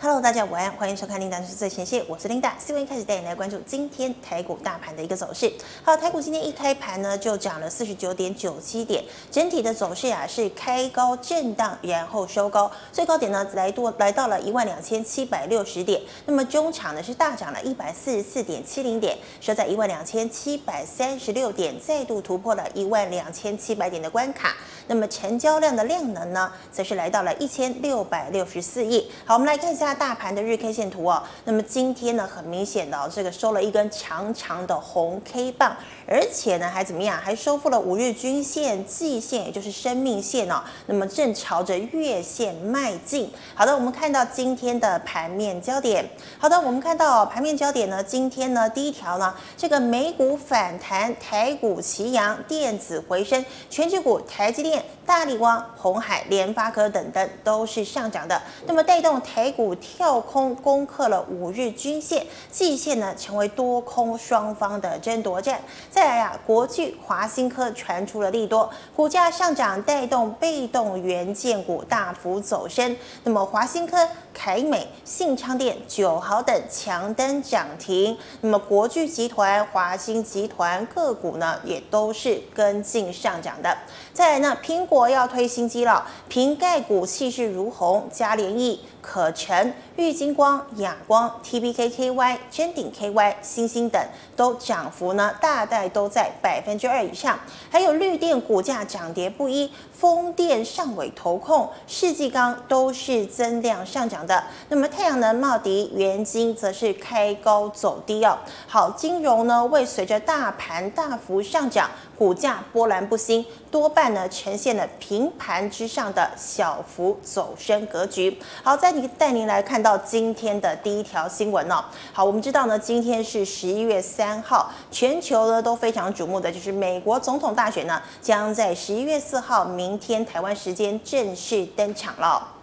Hello，大家午安，欢迎收看《琳达是最前线》，我是琳达。新闻开始带你来关注今天台股大盘的一个走势。好，台股今天一开盘呢，就涨了四十九点九七点，整体的走势啊是开高震荡，然后收高，最高点呢来多来到了一万两千七百六十点。那么中场呢是大涨了一百四十四点七零点，收在一万两千七百三十六点，再度突破了一万两千七百点的关卡。那么成交量的量能呢，则是来到了一千六百六十四亿。好，我们来看一下。大盘的日 K 线图哦，那么今天呢，很明显的这个收了一根长长的红 K 棒，而且呢还怎么样？还收复了五日均线、季线，也就是生命线哦。那么正朝着月线迈进。好的，我们看到今天的盘面焦点。好的，我们看到盘面焦点呢，今天呢第一条呢，这个美股反弹，台股齐扬，电子回升，权值股台积电、大立光、红海、联发科等等都是上涨的。那么带动台股。跳空攻克了五日均线，季线呢成为多空双方的争夺战。再来啊，国巨、华新科传出了利多，股价上涨，带动被动元件股大幅走升。那么华新科、凯美、信昌电、九豪等强登涨停。那么国巨集团、华新集团个股呢也都是跟进上涨的。再来呢，苹果要推新机了，瓶盖股气势如虹，嘉联益。可成、玉晶光、亚光、T B K K Y、臻鼎 KY、星星等都涨幅呢，大概都在百分之二以上。还有绿电股价涨跌不一，风电、上尾投控、世纪钢都是增量上涨的。那么太阳能、茂迪、元晶则是开高走低哦。好，金融呢，为随着大盘大幅上涨。股价波澜不兴，多半呢呈现了平盘之上的小幅走升格局。好，再您带您来看到今天的第一条新闻哦。好，我们知道呢，今天是十一月三号，全球呢都非常瞩目的就是美国总统大选呢，将在十一月四号，明天台湾时间正式登场了。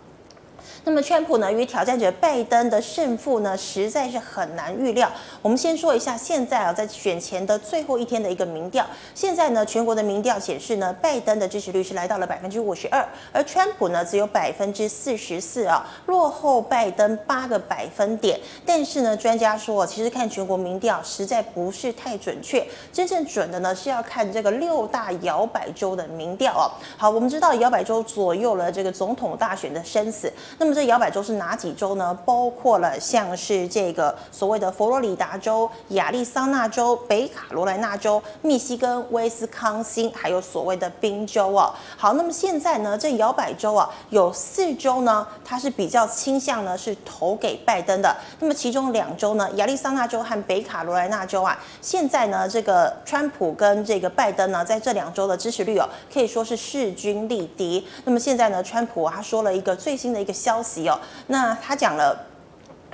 那么，川普呢与挑战者拜登的胜负呢，实在是很难预料。我们先说一下，现在啊，在选前的最后一天的一个民调，现在呢，全国的民调显示呢，拜登的支持率是来到了百分之五十二，而川普呢只有百分之四十四啊，落后拜登八个百分点。但是呢，专家说，其实看全国民调实在不是太准确，真正准的呢是要看这个六大摇摆州的民调哦。好，我们知道摇摆州左右了这个总统大选的生死，那么。这摇摆州是哪几州呢？包括了像是这个所谓的佛罗里达州、亚利桑那州、北卡罗来纳州、密西根、威斯康星，还有所谓的宾州哦。好，那么现在呢，这摇摆州啊，有四州呢，它是比较倾向呢是投给拜登的。那么其中两州呢，亚利桑那州和北卡罗来纳州啊，现在呢，这个川普跟这个拜登呢，在这两州的支持率哦，可以说是势均力敌。那么现在呢，川普他说了一个最新的一个消。哦，那他讲了。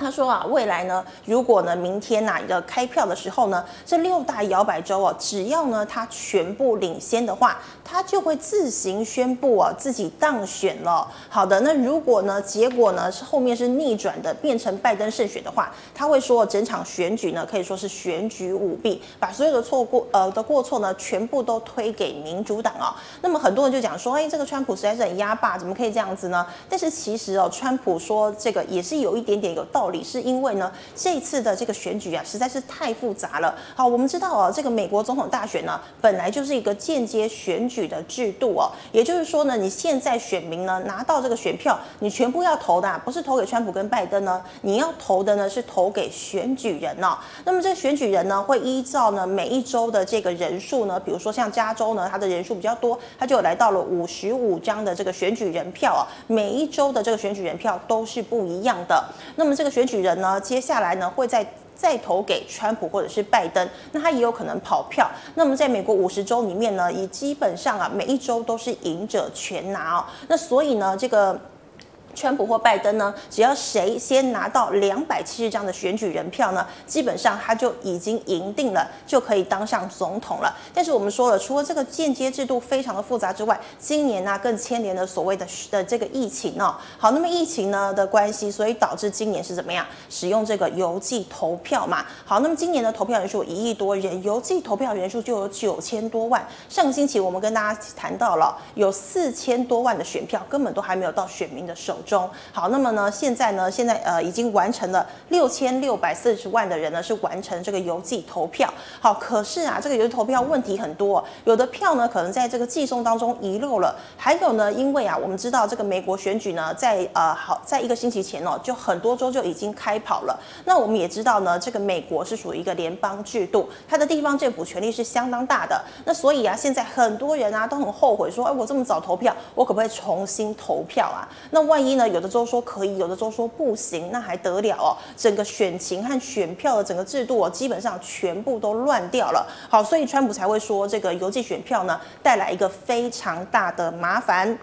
他说啊，未来呢，如果呢明天哪一个开票的时候呢，这六大摇摆州哦，只要呢他全部领先的话，他就会自行宣布啊自己当选了。好的，那如果呢结果呢是后面是逆转的，变成拜登胜选的话，他会说整场选举呢可以说是选举舞弊，把所有的错过呃的过错呢全部都推给民主党啊、哦。那么很多人就讲说，哎，这个川普实在是很压霸，怎么可以这样子呢？但是其实哦，川普说这个也是有一点点有道理。是因为呢，这次的这个选举啊，实在是太复杂了。好，我们知道哦，这个美国总统大选呢，本来就是一个间接选举的制度哦，也就是说呢，你现在选民呢拿到这个选票，你全部要投的啊，不是投给川普跟拜登呢，你要投的呢是投给选举人哦。那么这选举人呢，会依照呢每一周的这个人数呢，比如说像加州呢，它的人数比较多，它就来到了五十五张的这个选举人票哦。每一周的这个选举人票都是不一样的。那么这个选选举人呢，接下来呢会在再投给川普或者是拜登，那他也有可能跑票。那么在美国五十州里面呢，也基本上啊每一州都是赢者全拿哦。那所以呢这个。川普或拜登呢，只要谁先拿到两百七十张的选举人票呢，基本上他就已经赢定了，就可以当上总统了。但是我们说了，除了这个间接制度非常的复杂之外，今年呢更牵连了所谓的的这个疫情哦。好，那么疫情呢的关系，所以导致今年是怎么样使用这个邮寄投票嘛？好，那么今年的投票人数一亿多人，邮寄投票人数就有九千多万。上个星期我们跟大家谈到了，有四千多万的选票根本都还没有到选民的手中。好，那么呢，现在呢，现在呃已经完成了六千六百四十万的人呢是完成这个邮寄投票。好，可是啊，这个邮寄投票问题很多，有的票呢可能在这个寄送当中遗漏了，还有呢，因为啊，我们知道这个美国选举呢，在呃好在一个星期前哦，就很多州就已经开跑了。那我们也知道呢，这个美国是属于一个联邦制度，它的地方政府权力是相当大的。那所以啊，现在很多人啊都很后悔说，哎，我这么早投票，我可不可以重新投票啊？那万一有的州说可以，有的州说不行，那还得了哦？整个选情和选票的整个制度哦，基本上全部都乱掉了。好，所以川普才会说这个邮寄选票呢，带来一个非常大的麻烦。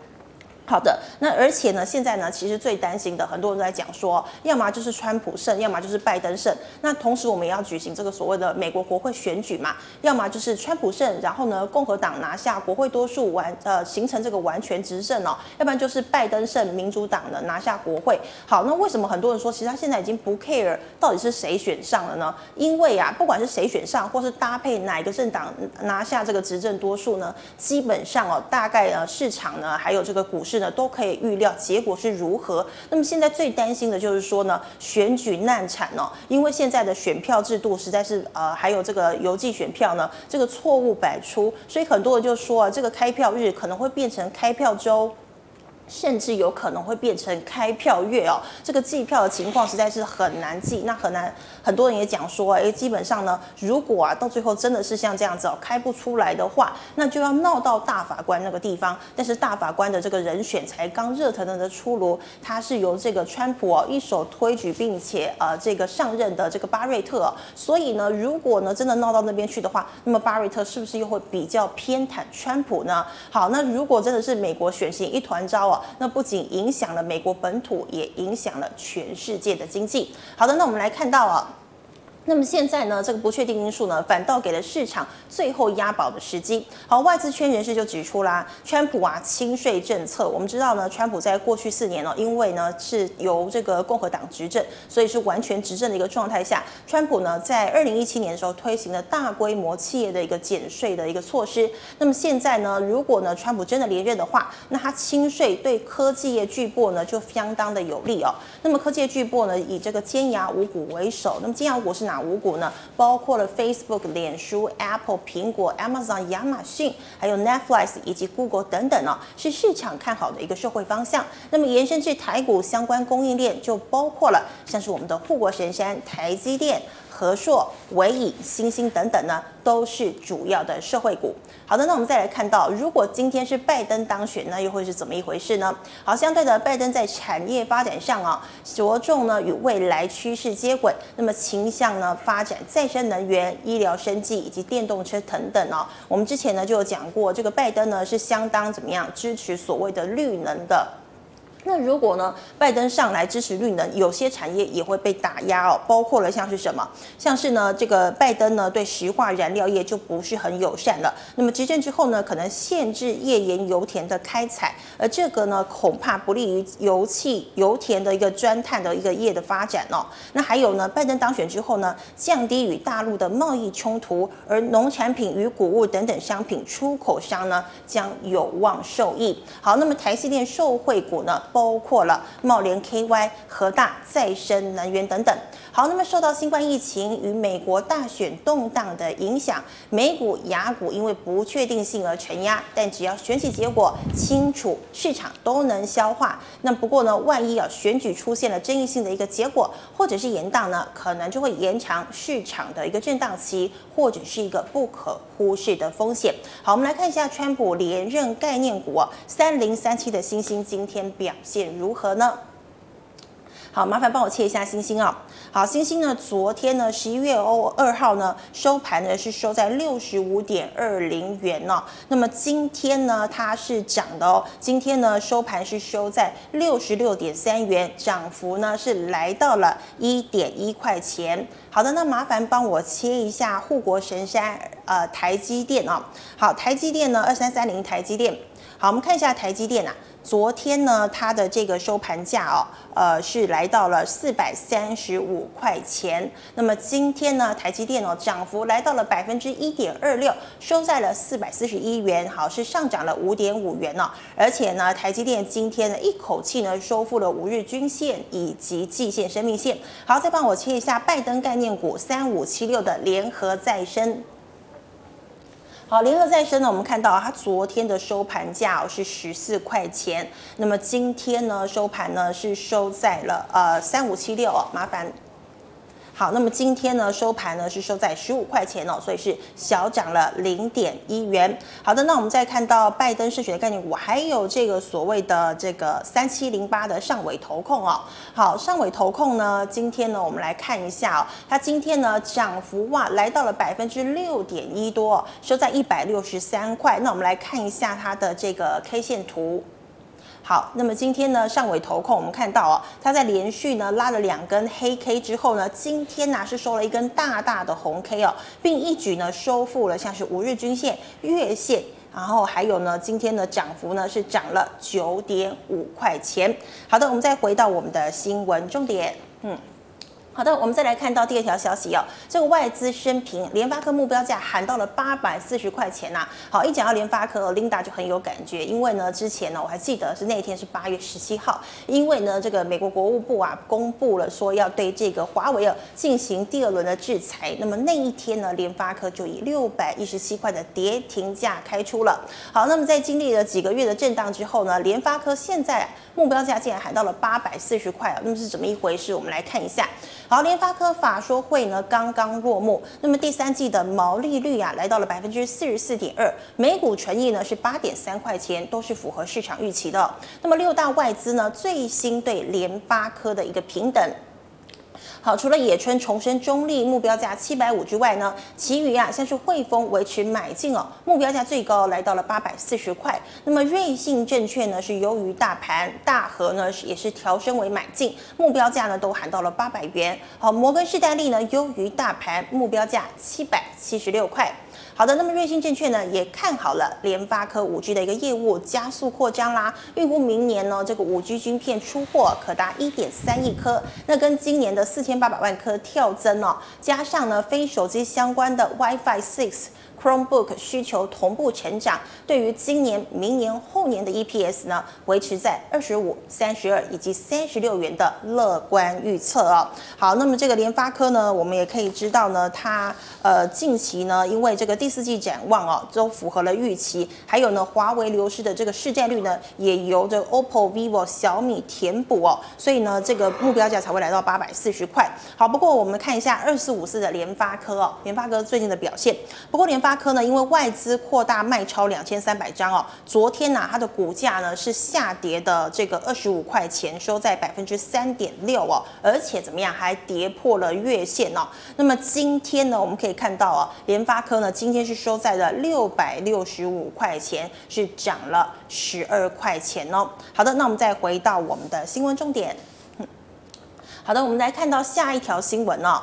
好的，那而且呢，现在呢，其实最担心的，很多人都在讲说，要么就是川普胜，要么就是拜登胜。那同时我们也要举行这个所谓的美国国会选举嘛，要么就是川普胜，然后呢，共和党拿下国会多数完，呃，形成这个完全执政哦，要不然就是拜登胜，民主党呢拿下国会。好，那为什么很多人说，其实他现在已经不 care 到底是谁选上了呢？因为啊，不管是谁选上，或是搭配哪个政党拿下这个执政多数呢，基本上哦，大概呃市场呢，还有这个股市。都可以预料结果是如何。那么现在最担心的就是说呢，选举难产哦，因为现在的选票制度实在是呃，还有这个邮寄选票呢，这个错误百出，所以很多人就说啊，这个开票日可能会变成开票周。甚至有可能会变成开票月哦，这个计票的情况实在是很难计，那很难。很多人也讲说，哎，基本上呢，如果啊到最后真的是像这样子哦，开不出来的话，那就要闹到大法官那个地方。但是大法官的这个人选才刚热腾腾的出炉，他是由这个川普哦一手推举，并且呃这个上任的这个巴瑞特。所以呢，如果呢真的闹到那边去的话，那么巴瑞特是不是又会比较偏袒川普呢？好，那如果真的是美国选情一团糟啊。那不仅影响了美国本土，也影响了全世界的经济。好的，那我们来看到啊。那么现在呢，这个不确定因素呢，反倒给了市场最后押宝的时机。好，外资圈人士就指出啦，川普啊轻税政策，我们知道呢，川普在过去四年呢，因为呢是由这个共和党执政，所以是完全执政的一个状态下，川普呢在二零一七年的时候推行了大规模企业的一个减税的一个措施。那么现在呢，如果呢川普真的连任的话，那他轻税对科技业巨擘呢就相当的有利哦。那么科技业巨擘呢以这个尖牙五股为首，那么尖牙五股是哪？五股呢，包括了 Facebook、脸书、Apple、苹果、Amazon、亚马逊，还有 Netflix 以及 Google 等等呢、是市场看好的一个社会方向。那么延伸至台股相关供应链，就包括了像是我们的护国神山台积电。和硕、纬颖、欣兴等等呢，都是主要的社会股。好的，那我们再来看到，如果今天是拜登当选，那又会是怎么一回事呢？好，相对的，拜登在产业发展上啊，着重呢与未来趋势接轨，那么倾向呢发展再生能源、医疗生技以及电动车等等哦。我们之前呢就有讲过，这个拜登呢是相当怎么样支持所谓的绿能的。那如果呢，拜登上来支持绿能，有些产业也会被打压哦，包括了像是什么，像是呢，这个拜登呢对石化燃料业就不是很友善了。那么执政之后呢，可能限制页岩油田的开采，而这个呢恐怕不利于油气、油田的一个钻探的一个业的发展哦。那还有呢，拜登当选之后呢，降低与大陆的贸易冲突，而农产品与谷物等等商品出口商呢将有望受益。好，那么台积电受惠股呢？包括了茂联 KY、和大再生能源等等。好，那么受到新冠疫情与美国大选动荡的影响，美股、雅股因为不确定性而承压。但只要选举结果清楚，市场都能消化。那不过呢，万一啊选举出现了争议性的一个结果，或者是延宕呢，可能就会延长市场的一个震荡期，或者是一个不可忽视的风险。好，我们来看一下川普连任概念股，三零三七的欣兴今天表现如何呢？好，麻烦帮我切一下星星啊。好，星星呢，昨天呢，十一月二号呢，收盘呢是收在六十五点二零元呢。那么今天呢，它是涨的哦。今天呢，收盘是收在六十六点三元，涨幅呢是来到了一点一块钱。好的，那麻烦帮我切一下护国神山呃台积电啊。好，台积电呢，二三三零台积电。好，我们看一下台积电啊。昨天呢，它的这个收盘价哦，呃，是来到了四百三十五块钱。那么今天呢，台积电哦，涨幅来到了百分之一点二六，收在了四百四十一元，好，是上涨了五点五元呢、而且呢，台积电今天呢，一口气呢，收复了五日均线以及季线生命线。好，再帮我切一下拜登概念股三五七六的联合再生。好，联合再生呢，我们看到它昨天的收盘价是十四块钱，那么今天呢，收盘呢是收在了呃三五七六哦，麻烦。好，那么今天呢，收盘呢是收在十五块钱哦，所以是小涨了零点一元。好的，那我们再看到拜登胜选的概念股，还有这个所谓的这个三七零八的上尾投控哦。好，上尾投控呢，今天呢，我们来看一下哦，它今天呢涨幅哇来到了百分之六点一多，收在一百六十三块。那我们来看一下它的这个 K 线图。好，那么今天呢，上尾投控我们看到哦，它在连续呢拉了两根黑 K 之后呢，今天呢是收了一根大大的红 K 哦，并一举呢收复了像是五日均线、月线，然后还有呢，今天的涨幅呢是涨了九点五块钱。好的，我们再回到我们的新闻重点，嗯。好的，我们再来看到第二条消息哦，这个外资升评，联发科目标价喊到了八百四十块钱呐、好，一讲到联发科，Linda 就很有感觉，因为呢，之前呢，我还记得是那一天是八月十七号，因为呢，这个美国国务部啊，公布了说要对这个华为啊进行第二轮的制裁。那么那一天呢，联发科就以六百一十七块的跌停价开出了。好，那么在经历了几个月的震荡之后呢，联发科现在目标价竟然喊到了八百四十块啊，那么是怎么一回事？我们来看一下。好，联发科法说会呢刚刚落幕，那么第三季的毛利率啊来到了百分之四十四点二，每股权益呢是八点三块钱，都是符合市场预期的。那么六大外资呢最新对联发科的一个平等。好，除了野村重申中立目标价七百五之外呢，其余啊像是汇丰维持买进哦，目标价最高来到了八百四十块。那么瑞信证券呢是优于大盘，大和呢是也是调升为买进，目标价呢都喊到了八百元。好，摩根士丹利呢优于大盘，目标价七百七十六块。好的，那么瑞信证券呢也看好了联发科五 G 的一个业务加速扩张啦，预估明年呢这个五 G 晶片出货可达一点三亿颗，那跟今年的四千八百万颗跳增哦，加上呢非手机相关的 WiFi Six。Chromebook 需求同步成长，对于今年、明年、后年的 EPS 呢，维持在二十五、三十二以及三十六元的乐观预测哦。好，那么这个联发科呢，我们也可以知道呢，它呃近期呢，因为这个第四季展望哦，都符合了预期，还有呢，华为流失的这个市占率呢，也由这 OPPO、VIVO、小米填补哦，所以呢，这个目标价才会来到八百四十块。好，不过我们看一下二四五四的联发科哦，联发科最近的表现，不过联发。发科呢，因为外资扩大卖超两千三百张哦，昨天呢、它的股价呢是下跌的这个二十五块钱，收在百分之三点六哦，而且怎么样，还跌破了月线哦。那么今天呢，我们可以看到哦，联发科呢今天是收在了六百六十五块钱，是涨了十二块钱哦。好的，那我们再回到我们的新闻重点。好的，我们来看到下一条新闻哦。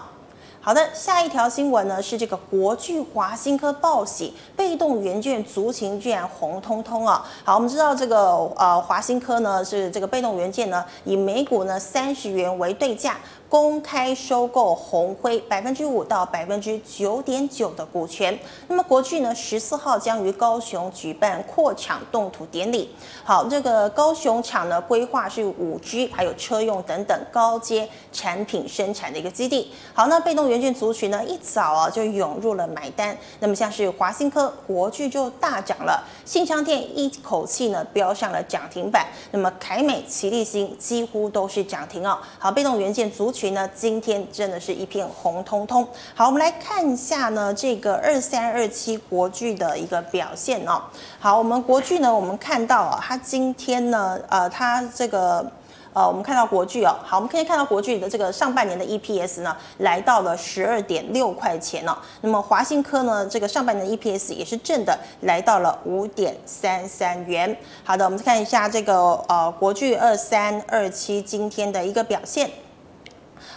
好的，下一条新闻呢是这个国巨华新科报喜，被动原件族群居然红彤彤啊！好，我们知道这个呃华新科呢是这个被动原件呢以每股呢三十元为对价。公开收购鸿辉百分之五到百分之九点九的股权。那么国巨呢，十四号将于高雄举办扩厂动土典礼。好，这个高雄厂呢，规划是五 G 还有车用等等高阶产品生产的一个基地。好，那被动元件族群呢，一早啊就涌入了买单。那么像是华新科、国巨就大涨了，信昌电一口气呢飙上了涨停板。那么凯美、奇力新几乎都是涨停哦。好，被动元件族群呢，今天真的是一片红彤彤。好，我们来看一下呢，这个二三二七国剧的一个表现哦。好，我们国剧呢，我们看到啊，它今天呢，呃，它这个呃，我们看到国巨哦，好，我们可以看到国巨的这个上半年的 EPS 呢，来到了十二点六块钱哦。那么华新科呢，这个上半年 EPS 也是正的，来到了五点三三元。好的，我们看一下这个呃国巨二三二七今天的一个表现。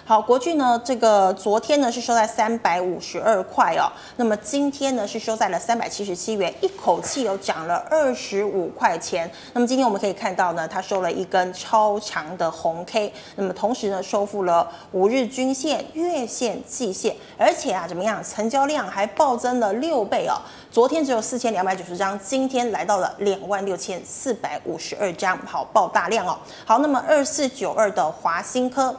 好，国巨呢，这个昨天呢是收在三百五十二块哦，那么今天呢是收在了三百七十七元，一口气有涨了二十五块钱。那么今天我们可以看到呢，它收了一根超长的红 K，那么同时呢收复了五日均线、月线、季线，而且啊怎么样，成交量还暴增了六倍哦。昨天只有四千两百九十张，今天来到了两万六千四百五十二张，好，爆大量哦。好，那么二四九二的华新科。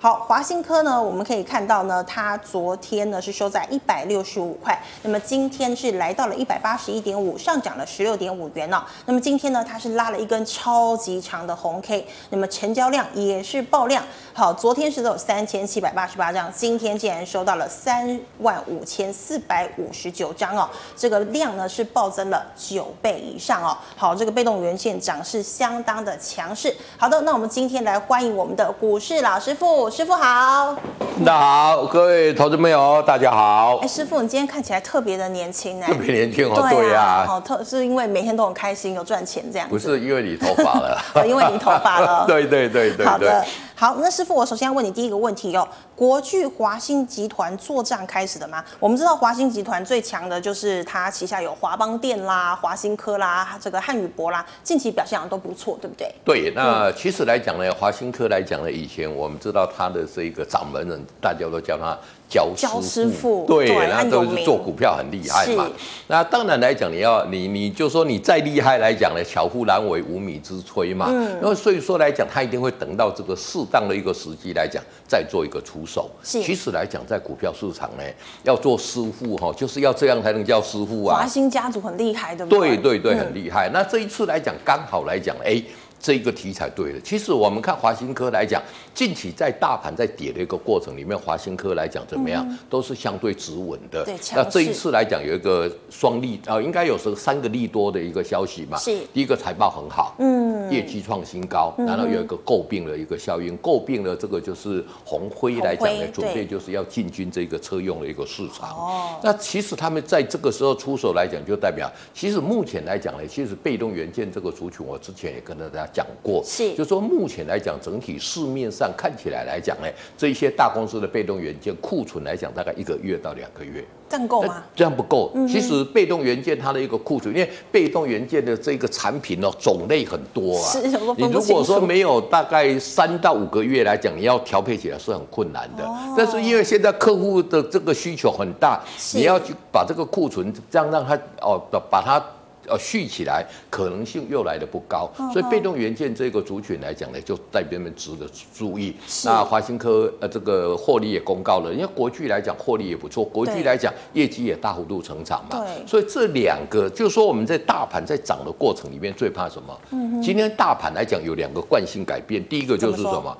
好，华新科呢，我们可以看到呢，它昨天呢是收在一百六十五块，那么今天是来到了一百八十一点五，上涨了十六点五元呢、哦。那么今天呢，它是拉了一根超级长的红 K，那么成交量也是爆量。好，昨天是都有三千七百八十八张，今天竟然收到了三万五千四百五十九张哦，这个量呢是暴增了九倍以上哦。好，这个被动元件涨势相当的强势。好的，那我们今天来欢迎我们的股市老师傅。师傅好，大家好，各位投资朋友，大家好。哎，师傅，你今天看起来特别的年轻呢，特别年轻哦，对呀，哦特是因为每天都很开心，有赚钱这样。不是因为你头发了，因为你头发了。对对对对。好的，好，那师傅，我首先要问你第一个问题哦，国巨华兴集团作战开始的吗？我们知道华兴集团最强的就是它旗下有华邦电啦、华兴科啦、这个汉语博啦，近期表现好像都不错，对不对？对，那其实来讲呢，华兴科来讲呢，以前我们知道。它的这个掌门人，大家都叫他焦师傅，师傅对，那都是做股票很厉害嘛。那当然来讲，你要你你就说你再厉害来讲呢，巧妇难为无米之炊嘛。嗯，然后所以说来讲，他一定会等到这个适当的一个时机来讲，再做一个出手。是，其实来讲，在股票市场呢，要做师傅哈，就是要这样才能叫师傅啊。华兴家族很厉害的，对对对，很厉害。那这一次来讲，刚好来讲，哎。这一个题材对了，其实我们看华新科来讲，近期在大盘在跌的一个过程里面，华新科来讲怎么样，嗯、都是相对止稳的。对，那这一次来讲有一个双利啊、呃，应该有是三个利多的一个消息嘛。是。第一个财报很好，嗯，业绩创新高，然后有一个诟病的一个效应，诟病了这个就是鸿辉来讲呢，准备就是要进军这个车用的一个市场。哦。那其实他们在这个时候出手来讲，就代表其实目前来讲呢，其实被动元件这个族群，我之前也跟大家。讲过，是，就说目前来讲，整体市面上看起来来讲呢，这一些大公司的被动元件库存来讲，大概一个月到两个月，这样够吗？这样不够。嗯、其实被动元件它的一个库存，因为被动元件的这个产品哦，种类很多啊。是，你如果说没有大概三到五个月来讲，你要调配起来是很困难的。哦、但是因为现在客户的这个需求很大，你要去把这个库存这样让它哦，把它。呃，续起来可能性又来得不高，所以被动元件这个族群来讲呢，就代表们值得注意。那华新科呃，这个获利也公告了，因为国巨来讲获利也不错，国巨来讲业绩也大幅度成长嘛。对，所以这两个就是说我们在大盘在涨的过程里面最怕什么？嗯，今天大盘来讲有两个惯性改变，第一个就是什么？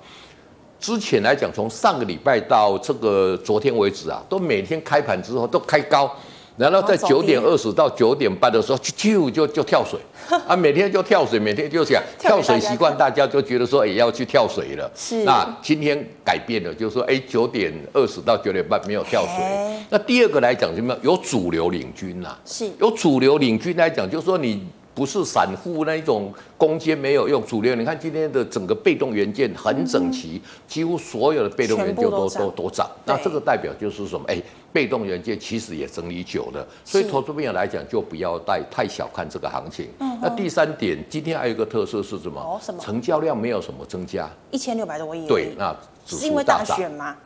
之前来讲，从上个礼拜到这个昨天为止啊，都每天开盘之后都开高。然后在九点二十到九点半的时候，就就就跳水 啊，每天就跳水，每天就想 跳水习惯，大家就觉得说也要去跳水了。是。那今天改变了，就是说，哎，九点二十到九点半没有跳水。那第二个来讲，什么？有主流领军呐。是。有主流领军来讲，就是说你。不是散户那一种攻坚没有用，主流你看今天的整个被动元件很整齐，几乎所有的被动元件都都都涨。那这个代表就是什么？哎，被动元件其实也整理久了，所以投资朋友来讲就不要太太小看这个行情。嗯那第三点，今天还有一个特色是什么？哦，什么？成交量没有什么增加，一千六百多亿。对，那是因为大选吗？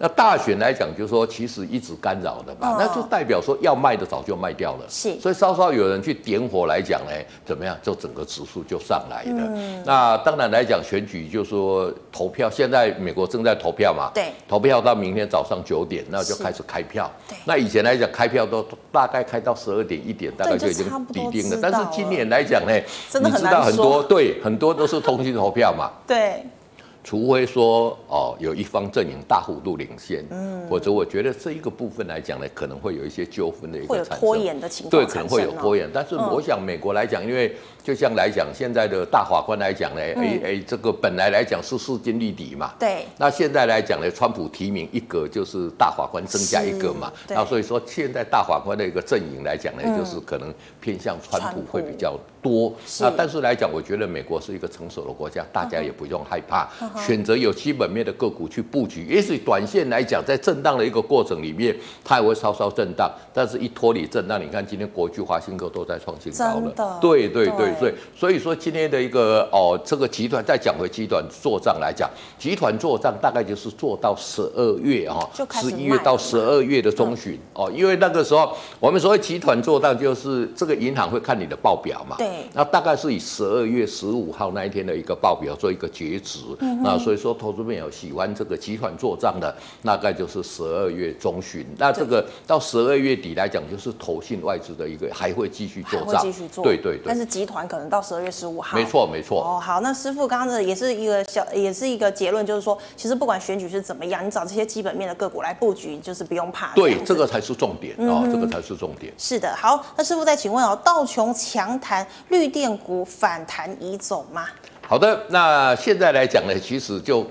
那大选来讲，就是说其实一直干扰的嘛，那就代表说要卖的早就卖掉了，是，所以稍稍有人去点火来讲呢，怎么样，就整个指数就上来了。那当然来讲，选举就是说投票，现在美国正在投票嘛，对，投票到明天早上九点，那就开始开票。对，那以前来讲开票都大概开到十二点一点，大概就已经底定了。但是今年来讲呢，你知道很多对，很多都是通讯投票嘛，对。除非说哦，有一方阵营大幅度领先，嗯，或者我觉得这一个部分来讲呢，可能会有一些纠纷的一个产生，拖延的情况，对，可能会有拖延。但是我想美国来讲，因为就像来讲，现在的大法官来讲呢，哎哎，这个本来来讲是势均力敌嘛，对。那现在来讲呢，川普提名一个就是大法官增加一个嘛，那所以说现在大法官的一个阵营来讲呢，就是可能偏向川普会比较多。那但是来讲，我觉得美国是一个成熟的国家，大家也不用害怕。选择有基本面的个股去布局。也许短线来讲，在震荡的一个过程里面，它也会稍稍震荡，但是一脱离震荡，你看今天国巨、华新科都在创新高了。对对对，所以所以说今天的一个哦，这个集团再讲回集团做账来讲，集团做账大概就是做到十二月哈，十一月到十二月的中旬哦，因为那个时候我们所谓集团做账，就是这个银行会看你的报表嘛。对。那大概是以十二月十五号那一天的一个报表做一个截止。嗯。那所以说，投资朋友喜欢这个集团做账的，大概就是十二月中旬。那这个到十二月底来讲，就是投信外资的一个还会继续做账。继续做。对对对。但是集团可能到十二月十五号。没错没错。哦，好，那师傅刚刚的也是一个小，也是一个结论，就是说，其实不管选举是怎么样，你找这些基本面的个股来布局，就是不用怕。对，这个才是重点哦，这个才是重点。是的，好，那师傅再请问哦，道琼强弹，绿电股反弹已走吗？好的，那现在来讲呢，其实就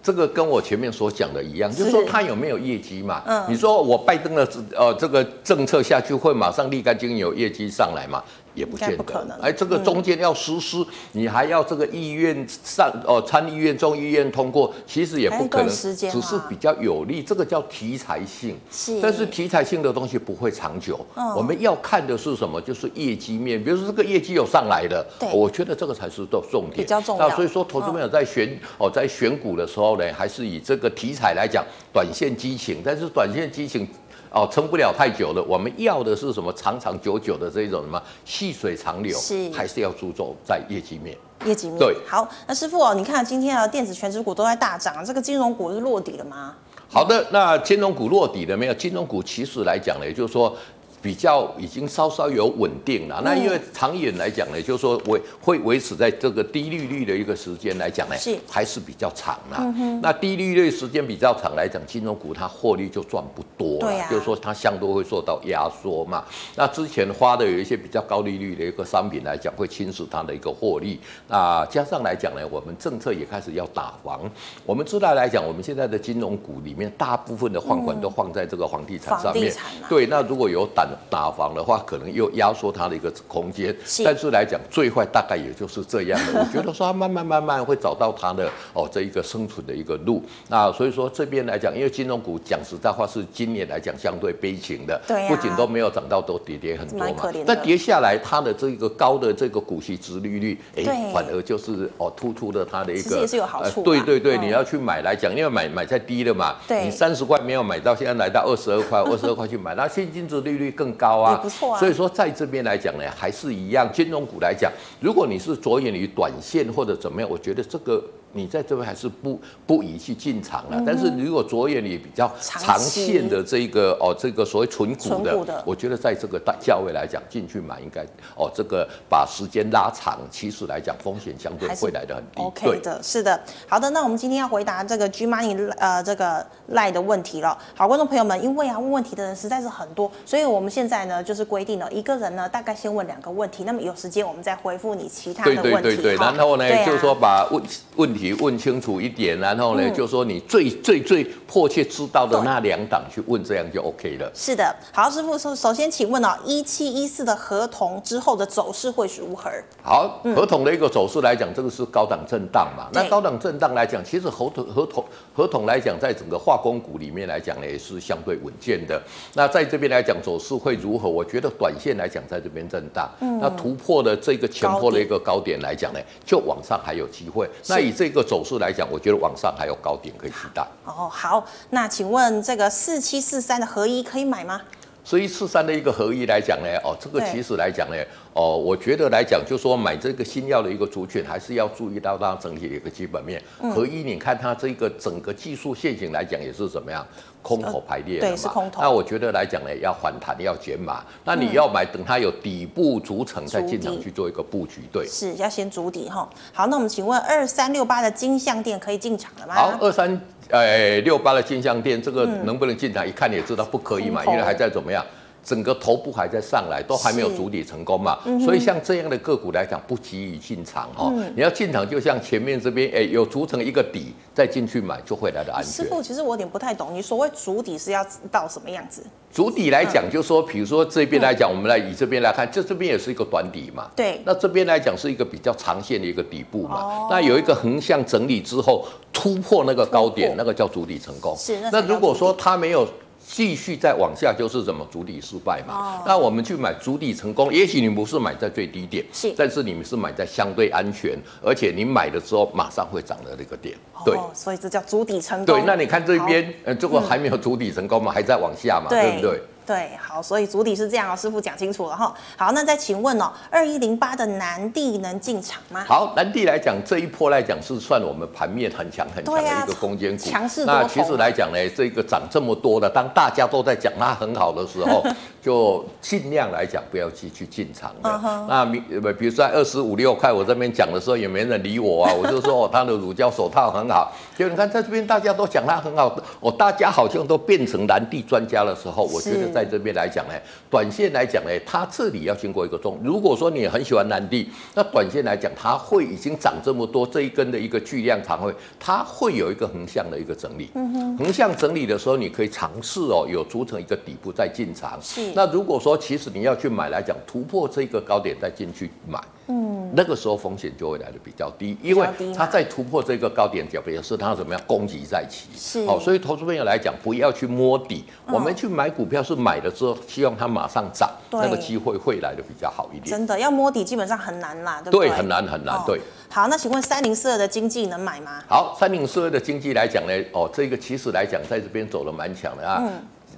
这个跟我前面所讲的一样，就是说他有没有业绩嘛？嗯，你说我拜登的呃这个政策下去，会马上立竿见影有业绩上来吗？也不见得，哎，这个中间要实施，你还要这个议院上哦，参议院、众议院通过，其实也不可能，只是比较有利。这个叫题材性，是，但是题材性的东西不会长久。我们要看的是什么？就是业绩面，比如说这个业绩有上来的，我觉得这个才是重重点，比较重要。那所以说，投资朋友在选哦，在选股的时候呢，还是以这个题材来讲，短线激情，但是短线激情。哦，撑不了太久了。我们要的是什么？长长久久的这种什么细水长流，是还是要注重在业绩面？业绩面对。好，那师傅哦，你看今天啊，电子全职股都在大涨，这个金融股是落底了吗？好的，那金融股落底了没有？金融股其实来讲呢，也就是说。比较已经稍稍有稳定了，那因为长远来讲呢，就是说维会维持在这个低利率的一个时间来讲呢，是还是比较长了。那低利率时间比较长来讲，金融股它获利就赚不多了，就是说它相对会受到压缩嘛。那之前花的有一些比较高利率的一个商品来讲，会侵蚀它的一个获利。那加上来讲呢，我们政策也开始要打房。我们知道来讲，我们现在的金融股里面，大部分的放款都放在这个房地产上面。对，那如果有胆。打房的话，可能又压缩它的一个空间，但是来讲，最坏大概也就是这样的。我觉得说，它慢慢慢慢会找到它的哦这一个生存的一个路。那所以说这边来讲，因为金融股讲实在话是今年来讲相对悲情的，对，不仅都没有涨到，都跌跌很多嘛。那跌下来，它的这个高的这个股息值利率，哎，反而就是哦突出了它的一个，也是有好处。对对对，你要去买来讲，因为买买在低了嘛，你三十块没有买到，现在来到二十二块，二十二块去买，那现金值利率更高啊，不错啊。所以说在这边来讲呢，还是一样，金融股来讲，如果你是着眼于短线或者怎么样，我觉得这个。你在这边还是不不宜去进场了，但是如果着眼你比较长线的这个哦，这个所谓纯股的，我觉得在这个大价位来讲进去买应该哦，这个把时间拉长，其实来讲风险相对会来的很低。OK 的，是的，好的，那我们今天要回答这个 G Money 呃这个赖的问题了。好，观众朋友们，因为啊问问题的人实在是很多，所以我们现在呢就是规定了一个人呢大概先问两个问题，那么有时间我们再回复你其他的问题。对对对对，然后呢就是说把问问题。问清楚一点，然后呢，嗯、就说你最最最迫切知道的那两档去问，这样就 OK 了。是的，好，师傅首首先请问哦，一七一四的合同之后的走势会是如何？好，合同的一个走势来讲，这个是高档震荡嘛。那高档震荡来讲，其实合同合同合同来讲，在整个化工股里面来讲呢，也是相对稳健的。那在这边来讲，走势会如何？我觉得短线来讲，在这边震荡，嗯、那突破了这个前坡的一个高点来讲呢，就往上还有机会。那以这个走势来讲，我觉得往上还有高点可以期待。哦，好，那请问这个四七四三的合一可以买吗？所以四三的一个合一来讲呢，哦，这个其实来讲呢，哦，我觉得来讲，就是说买这个新药的一个族群，还是要注意到它整体的一个基本面。合一，你看它这个整个技术线型来讲，也是怎么样？空头排列的嘛，对，是空头。那我觉得来讲呢，要反弹，要减码。那你要买，等它有底部组成再进场去做一个布局。对，是要先筑底哈。好，那我们请问二三六八的金项店可以进场了吗？好，二三呃六八的金项店这个能不能进场？一看你也知道不可以嘛，因为还在怎么样？整个头部还在上来，都还没有筑底成功嘛，嗯、所以像这样的个股来讲，不急于进场哈。嗯、你要进场，就像前面这边，哎、欸，有筑成一个底，再进去买就会来的安全。师傅，其实我有点不太懂，你所谓筑底是要到什么样子？筑底来讲，就是说，比如说这边来讲，我们来以这边来看，这这边也是一个短底嘛。对。那这边来讲是一个比较长线的一个底部嘛。哦。那有一个横向整理之后突破那个高点，那个叫筑底成功。是。那如果说它没有。继续再往下就是什么主底失败嘛？哦、那我们去买主底成功，也许你不是买在最低点，是，但是你们是买在相对安全，而且你买的时候马上会涨的那个点，对，哦、所以这叫主底成功。对，那你看这边，好。呃，这个还没有主底成功嘛，嗯、还在往下嘛，对，对不对？对，好，所以主体是这样哦，师傅讲清楚了哈。好，那再请问哦，二一零八的南地能进场吗？好，南地来讲这一波来讲是算我们盘面很强很强的一个攻坚股，强势。那其实来讲呢，这个涨这么多的，当大家都在讲它很好的时候，就尽量来讲不要去去进场的。Uh huh. 那比如说在二十五六块，我这边讲的时候也没人理我啊，我就说哦，它的乳胶手套很好。就你看在这边大家都讲它很好，哦，大家好像都变成南地专家的时候，我觉得在这边来讲呢。短线来讲呢，它这里要经过一个中。如果说你很喜欢南地，那短线来讲，它会已经涨这么多，这一根的一个巨量长会，它会有一个横向的一个整理。嗯哼。横向整理的时候，你可以尝试哦，有组成一个底部再进场。是。那如果说其实你要去买来讲，突破这个高点再进去买。嗯，那个时候风险就会来的比较低，因为它在突破这个高点，表示它怎么样攻击在起。是，好，所以投资朋友来讲，不要去摸底，我们去买股票是买了之后，希望它马上涨，那个机会会来的比较好一点。真的要摸底，基本上很难啦，对不对？对，很难很难。对。好，那请问三零四二的经济能买吗？好，三零四二的经济来讲呢，哦，这个其实来讲，在这边走的蛮强的啊。嗯。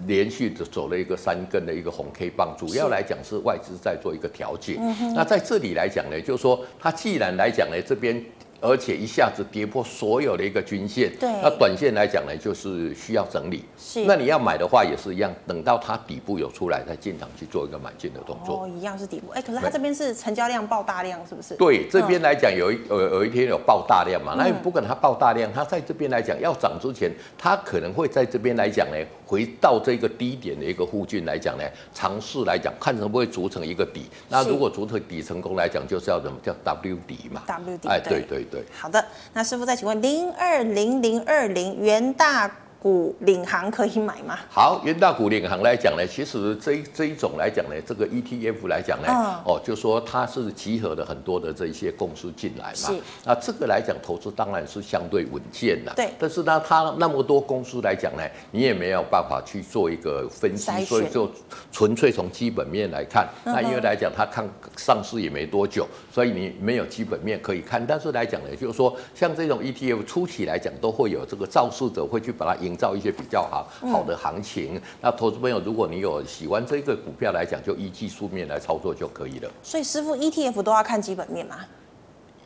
连续的走了一个三根的一个红 K 棒，主要来讲是外资在做一个调节。那在这里来讲呢，就是说它既然来讲呢，这边。而且一下子跌破所有的一个均线，对，那短线来讲呢，就是需要整理。是，那你要买的话也是一样，等到它底部有出来再进场去做一个买进的动作。哦，一样是底部。哎，可是它这边是成交量爆大量，是不是？对，这边来讲有一有有一天有爆大量嘛？那不管它爆大量，它在这边来讲要涨之前，它可能会在这边来讲呢，回到这个低点的一个附近来讲呢，尝试来讲看能不会组成一个底。那如果组成底成功来讲，就是要怎么叫 W 底嘛？W 底。哎，对对。对，好的，那师傅再请问零二零零二零元大股领航可以买吗？好，元大股领航来讲呢，其实这一这一种来讲呢，这个 ETF 来讲呢，嗯、哦，就说它是集合了很多的这一些公司进来嘛。是。那这个来讲，投资当然是相对稳健的。对。但是呢，它那么多公司来讲呢，你也没有办法去做一个分析，所以就纯粹从基本面来看。嗯、那因为来讲，它看上市也没多久，所以你没有基本面可以看。但是来讲呢，就是说像这种 ETF 初期来讲，都会有这个肇事者会去把它引。造一些比较好好的行情，嗯、那投资朋友，如果你有喜欢这个股票来讲，就依技术面来操作就可以了。所以师傅，ETF 都要看基本面吗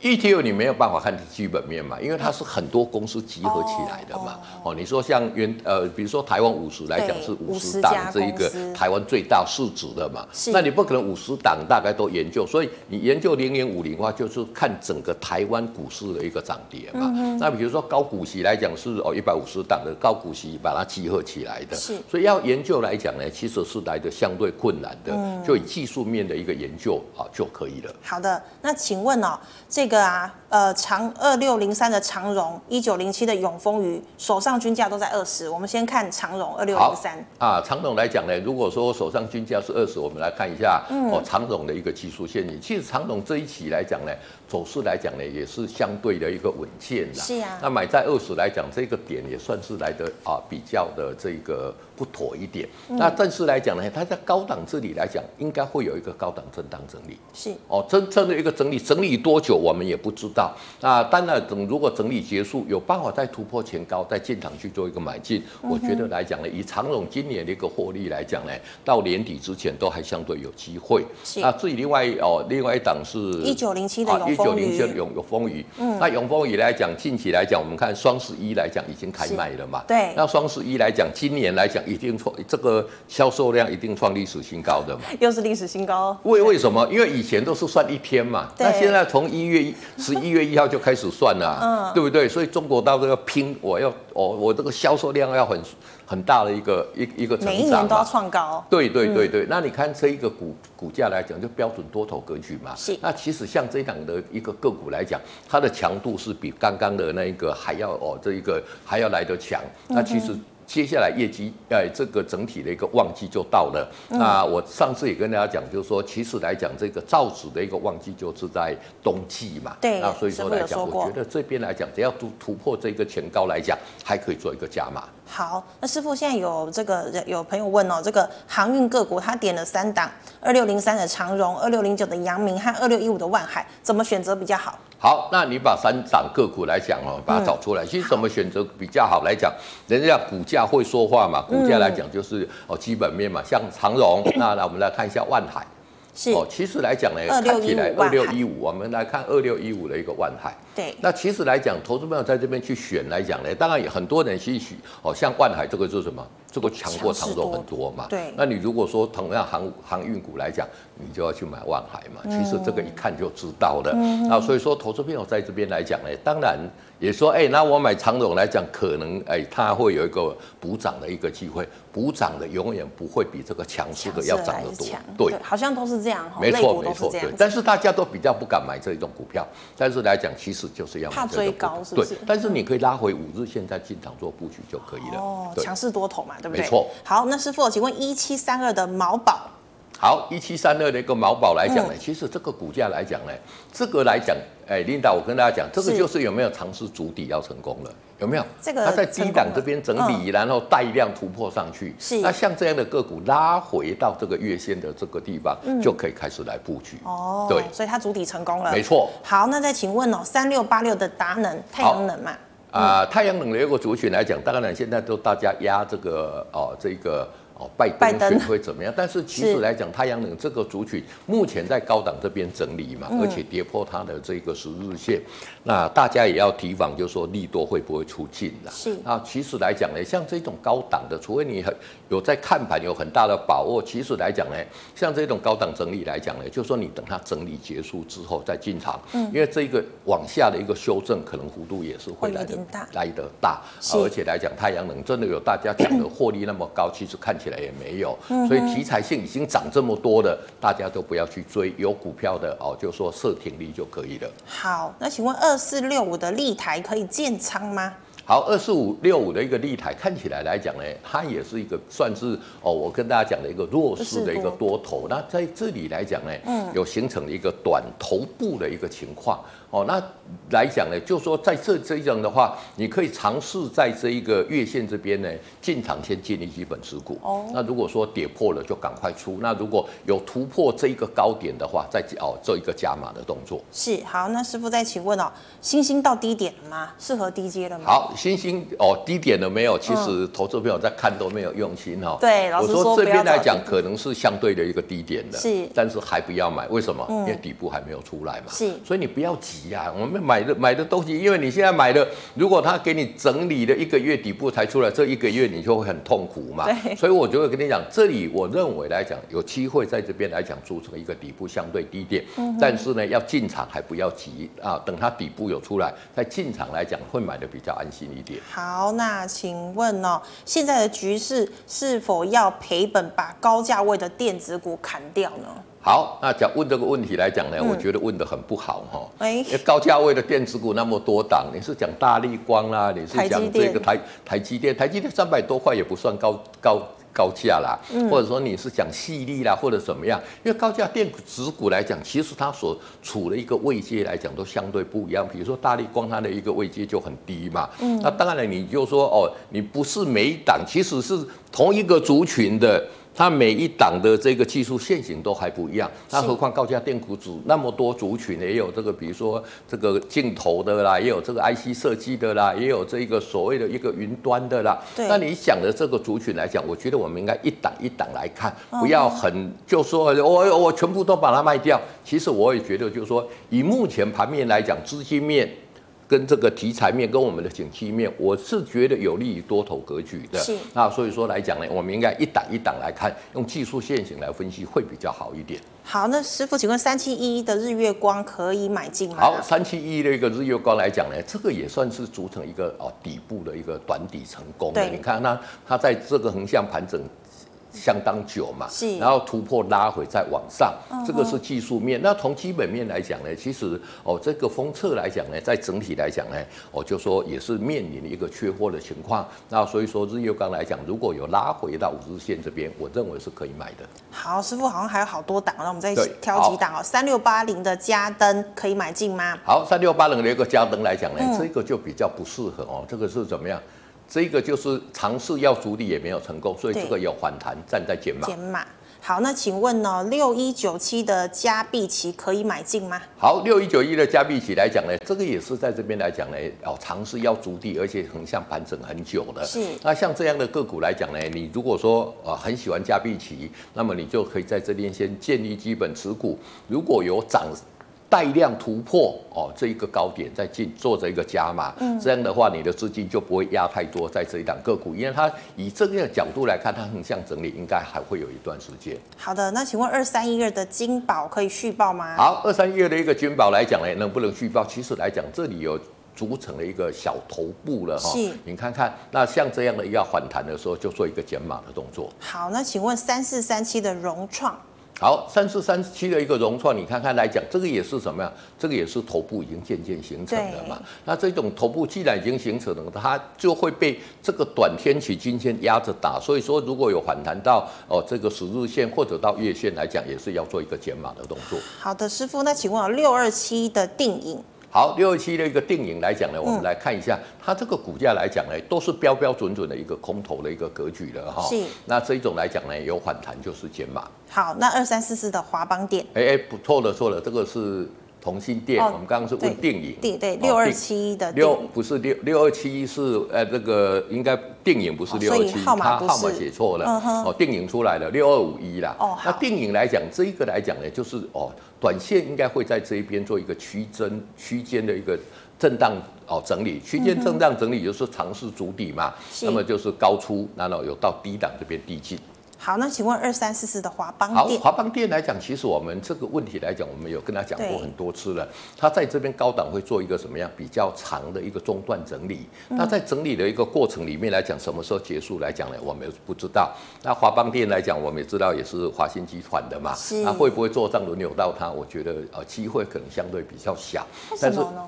？ETF 你没有办法看基本面嘛，因为它是很多公司集合起来的嘛。哦，你说像原呃，比如说台湾五十来讲是五十档这一个台湾最大市值的嘛，那你不可能五十档大概都研究，所以你研究零零五零的话，就是看整个台湾股市的一个涨跌嘛。嗯那比如说高股息来讲是哦一百五十档的高股息把它集合起来的，是，所以要研究来讲呢，其实是来的相对困难的，就以技术面的一个研究啊就可以了。好的，那请问哦这。这个啊，呃，长二六零三的长荣，一九零七的永丰余，手上均价都在二十。我们先看长荣二六零三啊，长荣来讲呢，如果说手上均价是二十，我们来看一下、嗯、哦，长荣的一个技术线型。其实长荣这一期来讲呢，走势来讲呢，也是相对的一个稳健的。是啊，那买在二十来讲，这个点也算是来的啊，比较的这个。不妥一点，嗯、那正式来讲呢，它在高档这里来讲，应该会有一个高档震荡整理。是哦，真正的一个整理，整理多久我们也不知道。那当然，等如果整理结束，有办法再突破前高，再进场去做一个买进，嗯、我觉得来讲呢，以长荣今年的一个获利来讲呢，到年底之前都还相对有机会。是那至于另外哦，另外一档是一九零七的一九零七的永永丰余。嗯，那永丰余来讲，近期来讲，我们看双十一来讲已经开卖了嘛？对。那双十一来讲，今年来讲。一定创这个销售量一定创历史新高的嘛？又是历史新高。为为什么？因为以前都是算一天嘛，对那现在从一月月十一月一号就开始算了，嗯，对不对？所以中国大陆要拼，我要我我这个销售量要很很大的一个一一个成长，每一年都要创高。对对对对，那你看这一个股股价来讲，就标准多头格局嘛。是。那其实像这档的一个个股来讲，它的强度是比刚刚的那一个还要哦，这一个还要来得强。那其实。接下来业绩，哎，这个整体的一个旺季就到了。嗯、那我上次也跟大家讲，就是说，其实来讲，这个造纸的一个旺季就是在冬季嘛。对。那所以说来讲，我觉得这边来讲，只要突突破这个前高来讲，还可以做一个加码。好，那师傅现在有这个有朋友问哦，这个航运个股他点了三档，二六零三的长荣，二六零九的阳明和二六一五的万海，怎么选择比较好？好，那你把三涨个股来讲哦，把它找出来。嗯、其实怎么选择比较好来讲，人家股价会说话嘛，股价来讲就是哦基本面嘛，像长荣，那来我们来看一下万海。是哦，其实来讲呢，看起来二六一五，我们来看二六一五的一个万海。对，那其实来讲，投资朋友在这边去选来讲呢，当然也很多人去选哦，像万海这个就是什么？这个强过长荣很多嘛。对，那你如果说同样航航运股来讲，你就要去买万海嘛。其实这个一看就知道了。嗯、啊，所以说投资朋友在这边来讲呢，当然。也说，哎、欸，那我买长荣来讲，可能，哎、欸，它会有一个补涨的一个机会，补涨的永远不会比这个强势的要涨得多，对，对，好像都是这样，没错没错，对。但是大家都比较不敢买这一种股票，但是来讲，其实就是要怕追高，是不是？对，但是你可以拉回五日线再进场做布局就可以了。哦，强势多头嘛，对不对？没错。好，那师傅，请问一七三二的毛宝。好，一七三二的一个毛宝来讲呢，嗯、其实这个股价来讲呢，这个来讲，哎，Linda，我跟大家讲，这个就是有没有尝试主底要成功了？有没有？这个它在低档这边整理，然后带量突破上去。是。那像这样的个股拉回到这个月线的这个地方，嗯、就可以开始来布局。哦。对。所以它主体成功了。没错。好，那再请问哦，三六八六的达能太阳能嘛？啊、呃，太阳能的一个族群来讲，当然现在都大家压这个哦，这个。哦，拜登选会怎么样？但是其实来讲，太阳能这个族群目前在高档这边整理嘛，而且跌破它的这个十日线，那大家也要提防，就是说利多会不会出尽了？是啊，其实来讲呢，像这种高档的，除非你很有在看盘有很大的把握，其实来讲呢，像这种高档整理来讲呢，就是说你等它整理结束之后再进场，嗯，因为这个往下的一个修正可能幅度也是会来的大，来的大，而且来讲太阳能真的有大家讲的 获利那么高，其实看起来。起来也没有，所以题材性已经涨这么多的，大家都不要去追。有股票的哦，就说设停利就可以了。好，那请问二四六五的立台可以建仓吗？好，二四五六五的一个立台看起来来讲呢，它也是一个算是哦，我跟大家讲的一个弱势的一个多头。那在这里来讲呢，嗯，有形成了一个短头部的一个情况。哦，那来讲呢，就说在这这一种的话，你可以尝试在这一个月线这边呢进场先建立基本持股。哦，那如果说跌破了就赶快出。那如果有突破这一个高点的话，再哦做一个加码的动作。是，好，那师傅再请问哦，星星到低点了吗？适合低阶了吗？好，星星哦低点了没有？其实投资朋友在看都没有用心哈、哦。对，老师说，我说这边来讲可能是相对的一个低点的，是，但是还不要买，为什么？嗯、因为底部还没有出来嘛。是，所以你不要急。呀，我们买的买的东西，因为你现在买的，如果他给你整理了一个月底部才出来，这一个月你就会很痛苦嘛。对。所以我就会跟你讲，这里我认为来讲，有机会在这边来讲做成一个底部相对低点，嗯、但是呢，要进场还不要急啊，等它底部有出来再进场来讲，会买的比较安心一点。好，那请问哦，现在的局势是否要赔本，把高价位的电子股砍掉呢？好，那讲问这个问题来讲呢，嗯、我觉得问得很不好哈。哎，高价位的电子股那么多档，你是讲大力光啦，你是讲这个台台积电，台积电三百多块也不算高高高价啦，嗯、或者说你是讲矽力啦，或者怎么样？因为高价电子股来讲，其实它所处的一个位阶来讲都相对不一样。比如说大力光，它的一个位阶就很低嘛。嗯，那当然了，你就说哦，你不是每一档，其实是同一个族群的。它每一档的这个技术线型都还不一样，那何况高价电股组那么多族群，也有这个比如说这个镜头的啦，也有这个 IC 设计的啦，也有这个所谓的一个云端的啦。对。那你想的这个族群来讲，我觉得我们应该一档一档来看，不要很就说我我全部都把它卖掉。其实我也觉得就是说，以目前盘面来讲，资金面。跟这个题材面跟我们的景气面，我是觉得有利于多头格局的。是。那所以说来讲呢，我们应该一档一档来看，用技术线型来分析会比较好一点。好，那师傅，请问三七一的日月光可以买进吗？好，三七一的一个日月光来讲呢，这个也算是组成一个哦底部的一个短底成功的。你看它，它在这个横向盘整。相当久嘛，是，然后突破拉回再往上，这个是技术面。那从基本面来讲呢，其实哦，这个封测来讲呢，在整体来讲呢，我就说也是面临一个缺货的情况。那所以说日月光来讲，如果有拉回到五日线这边，我认为是可以买的。好，师傅好像还有好多档，那我们再挑几档哦。三六八零的加登可以买进吗？好，三六八零的一个加登来讲呢，嗯、这个就比较不适合哦。这个是怎么样？这个就是尝试要足底也没有成功，所以这个有反弹，站在减码。减码。好，那请问呢，六一九七的加币期可以买进吗？好，六一九一的加币期来讲呢，这个也是在这边来讲呢，哦，尝试要筑底，而且横向盘整很久的。是。那像这样的个股来讲呢，你如果说啊很喜欢加币期，那么你就可以在这边先建立基本持股，如果有涨。带量突破哦，这一个高点再进做这一个加码，嗯，这样的话你的资金就不会压太多在这一档个股，因为它以这个角度来看，它横向整理应该还会有一段时间。好的，那请问二三一二的金宝可以续报吗？好，二三一二的一个金宝来讲呢，能不能续报？其实来讲，这里有组成了一个小头部了哈，是，你看看，那像这样的要反弹的时候，就做一个减码的动作。好，那请问三四三七的融创。好，三四三七的一个融创，你看看来讲，这个也是什么呀？这个也是头部已经渐渐形成的嘛。那这种头部既然已经形成了，它就会被这个短天期均线压着打。所以说，如果有反弹到哦这个十日线或者到月线来讲，也是要做一个减码的动作。好的，师傅，那请问六二七的定颖。好，六二七的一个电影来讲呢，我们来看一下、嗯、它这个股价来讲呢，都是标标准准的一个空头的一个格局了哈。是。那这一种来讲呢，有反弹就是减码。好，那二三四四的华邦电。哎哎，不错了错了，这个是。同心电，哦、我们刚刚是问电影，对对，六二七一的六不是六六二七一是呃这个应该电影不是六二七，他号码写错了，嗯、哦电影出来了六二五一啦。哦，那电影来讲这一个来讲呢，就是哦短线应该会在这一边做一个区间区间的一个震荡哦整理，区间震荡整理就是尝试筑底嘛，嗯、那么就是高出，然后有到低档这边递进。好，那请问二三四四的华邦电？好，华邦电来讲，其实我们这个问题来讲，我们有跟他讲过很多次了。他在这边高档会做一个什么样比较长的一个中断整理？那在整理的一个过程里面来讲，什么时候结束来讲呢？我们不知道。那华邦电来讲，我们也知道也是华新集团的嘛，那会不会做账轮流到它？我觉得呃机会可能相对比较小。为什么呢？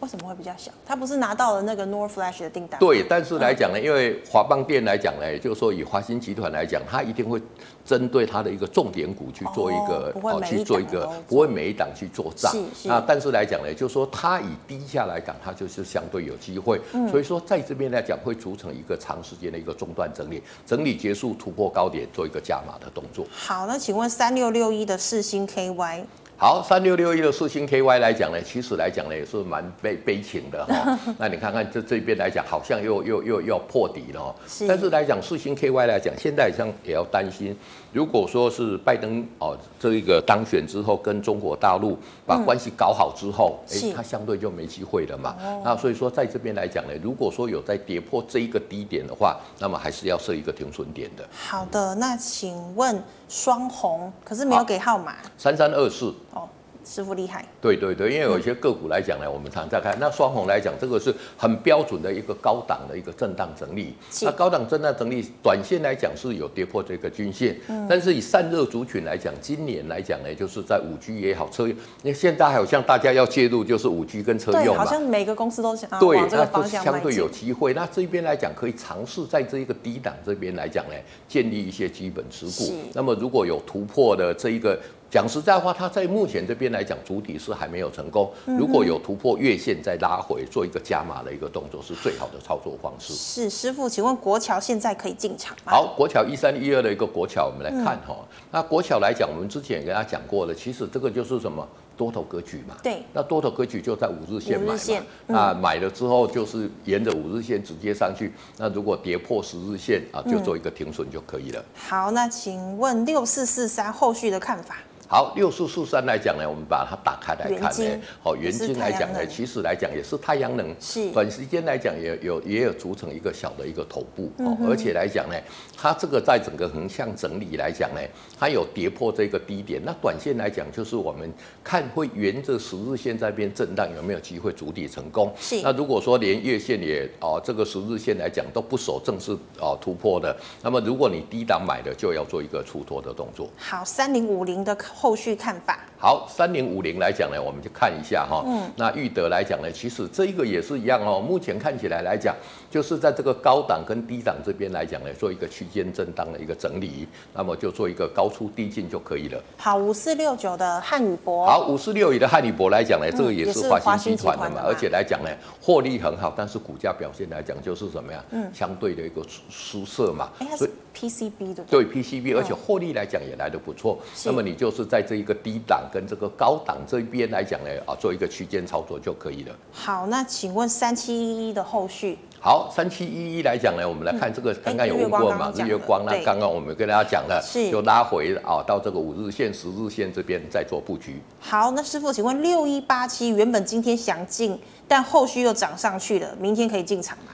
为什么会比较小？他不是拿到了那个 NOR Flash 的订单？对，但是来讲呢，因为华邦电来讲呢，就是说以华新集团来讲，它一定会针对它的一个重点股去做一个哦，去做一个，不会每一档去做账。那但是来讲呢，就是说它以低价来讲，它就是相对有机会。所以说在这边来讲，会组成一个长时间的一个中断整理，整理结束突破高点，做一个加码的动作。好，那请问三六六一的四星 KY。好，三六六一的四星 KY 来讲呢，其实来讲呢也是蛮悲悲情的哈。那你看看这这边来讲，好像又又又要破底了。是。但是来讲四星 KY 来讲，现在好像也要担心，如果说是拜登哦这一个当选之后，跟中国大陆把关系搞好之后，哎、嗯，它相对就没机会了嘛。那所以说在这边来讲呢，如果说有在跌破这一个低点的话，那么还是要设一个停损点的。好的，那请问双红，可是没有给号码。三三二四。哦。师傅厉害，对对对，因为有一些个股来讲呢，我们常常在看。那双红来讲，这个是很标准的一个高档的一个震荡整理。那高档震荡整理，短线来讲是有跌破这个均线，但是以散热族群来讲，今年来讲呢，就是在五 G 也好，车用，因为现在好像大家要介入，就是五 G 跟车用嘛。好像每个公司都想对，往这个方向相对有机会。那这边来讲，可以尝试在这一个低档这边来讲呢，建立一些基本持股。那么如果有突破的这一个。讲实在话，它在目前这边来讲，主体是还没有成功。如果有突破月线再拉回，做一个加码的一个动作，是最好的操作方式。是师傅，请问国桥现在可以进场吗？好，国桥一三一二的一个国桥，我们来看哈。那国桥来讲，我们之前也跟大家讲过了，其实这个就是什么多头格局嘛。对。那多头格局就在五日线买嘛。那买了之后就是沿着五日线直接上去。那如果跌破十日线啊，就做一个停损就可以了。好，那请问六四四三后续的看法？好，六四四三来讲呢，我们把它打开来看呢，好，原晶来讲呢，其实来讲也是太阳能，是短时间来讲也有也有组成一个小的一个头部，哦，而且来讲呢，它这个在整个横向整理来讲呢，它有跌破这个低点，那短线来讲就是我们看会沿着十日线在边震荡，有没有机会筑底成功？是。那如果说连月线也哦这个十日线来讲都不守正式哦突破的，那么如果你低档买的就要做一个出脱的动作。好，三零五零的后续看法。好，三零五零来讲呢，我们就看一下哈。嗯。那裕德来讲呢，其实这一个也是一样哦。目前看起来来讲，就是在这个高档跟低档这边来讲呢，做一个区间震荡的一个整理，那么就做一个高出低进就可以了。好，五四六九的汉语博。好，五四六九的汉语博来讲呢，这个也是华新集团的嘛，而且来讲呢，获利很好，但是股价表现来讲就是怎么样？嗯。相对的一个输色嘛。所以 PCB 的。对 PCB，而且获利来讲也来的不错。那么你就是在这一个低档。跟这个高档这边来讲呢，啊，做一个区间操作就可以了。好，那请问三七一一的后续？好，三七一一来讲呢，我们来看这个，刚刚有问过嘛？日月光，那刚刚我们跟大家讲了，是就拉回啊，到这个五日线、十日线这边再做布局。好，那师傅，请问六一八七原本今天想进，但后续又涨上去了，明天可以进场吗？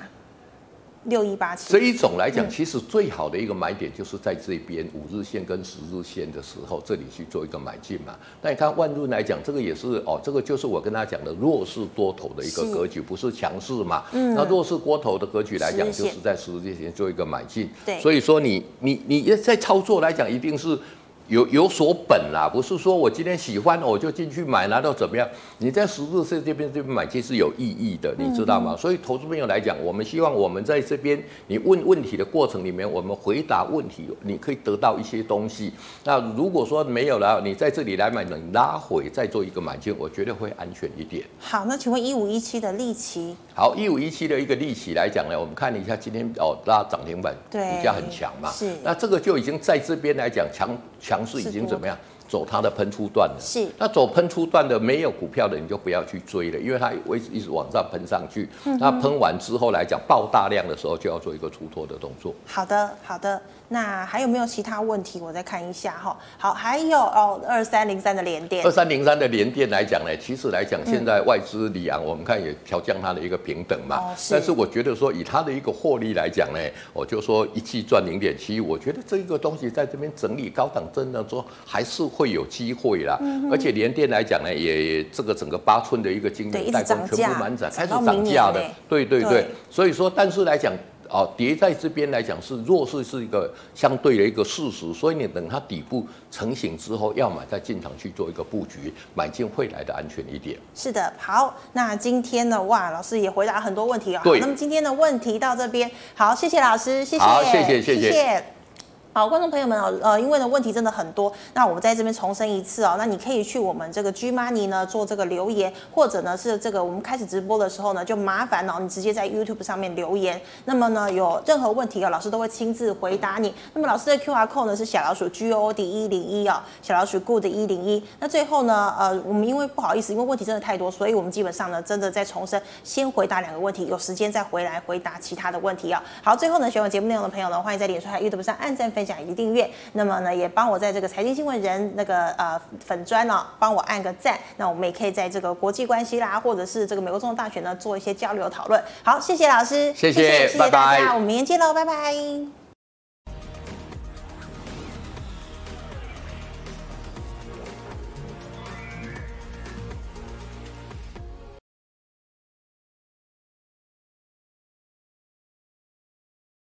六一八七，这一种来讲，其实最好的一个买点就是在这边五日线跟十日线的时候，这里去做一个买进嘛。那你看万润来讲，这个也是哦，这个就是我跟他讲的弱势多头的一个格局，不是强势嘛。嗯。那弱势多头的格局来讲，就是在十日线做一个买进。对。所以说你你你在操作来讲，一定是。有有所本啦，不是说我今天喜欢我就进去买，拿到怎么样？你在十字线这边这边买其实有意义的，你知道吗？嗯嗯，所以投资朋友来讲，我们希望我们在这边你问问题的过程里面，我们回答问题，你可以得到一些东西。那如果说没有了，你在这里来买，你拉回再做一个买进，我觉得会安全一点。好，那请问一五一七的利息？好，一五一七的一个利息来讲呢，我们看一下今天哦拉涨停板，对，股价很强嘛，是。那这个就已经在这边来讲强强。势已经怎么样？走它的喷出段了。是。那走喷出段的没有股票的，你就不要去追了，因为它会一直往上喷上去。嗯。那喷完之后来讲，爆大量的时候就要做一个出脱的动作。好的，好的。那还有没有其他问题？我再看一下哈。好，还有哦，二三零三的联电。二三零三的联电来讲呢，其实来讲，现在外资里昂，我们看也调降它的一个平等嘛。哦，是。但是我觉得说，以它的一个获利来讲呢，我就说一季赚零点七，我觉得这一个东西在这边整理高档，真的说还是会有机会啦。嗯。而且联电来讲呢，也这个整个八寸的一个晶圆代工全部满载，开始涨价的。对对对，对。所以说，但是来讲。哦，跌在这边来讲是弱势，是一个相对的一个事实，所以你等它底部成型之后，要么再进场去做一个布局，买进会来的安全一点。是的，好，那今天呢，哇，老师也回答很多问题啊。对，那么今天的问题到这边，好，谢谢老师，谢谢，好，谢谢，谢谢。谢谢好，观众朋友们哦，呃，因为呢问题真的很多，那我们在这边重申一次哦，那你可以去我们这个 G Money 呢做这个留言，或者呢是这个我们开始直播的时候呢，就麻烦哦，你直接在 YouTube 上面留言。那么呢有任何问题啊，老师都会亲自回答你。那么老师的 QR code 呢是小老鼠 G O D 一零一哦，小老鼠 Good 一零一。那最后呢，呃，我们因为不好意思，因为问题真的太多，所以我们基本上呢真的在重申，先回答两个问题，有时间再回来回答其他的问题啊。好，最后呢，喜欢我节目内容的朋友呢，欢迎在脸书和 YouTube 上按赞、分享以及订阅。那么呢，也帮我在这个财经新闻人那个呃粉砖呢，帮我按个赞。那我们也可以在这个国际关系啦，或者是这个美国总统大选呢，做一些交流讨论。好，谢谢老师，谢谢，谢谢，谢谢大家，拜拜，我们明天见喽，拜拜。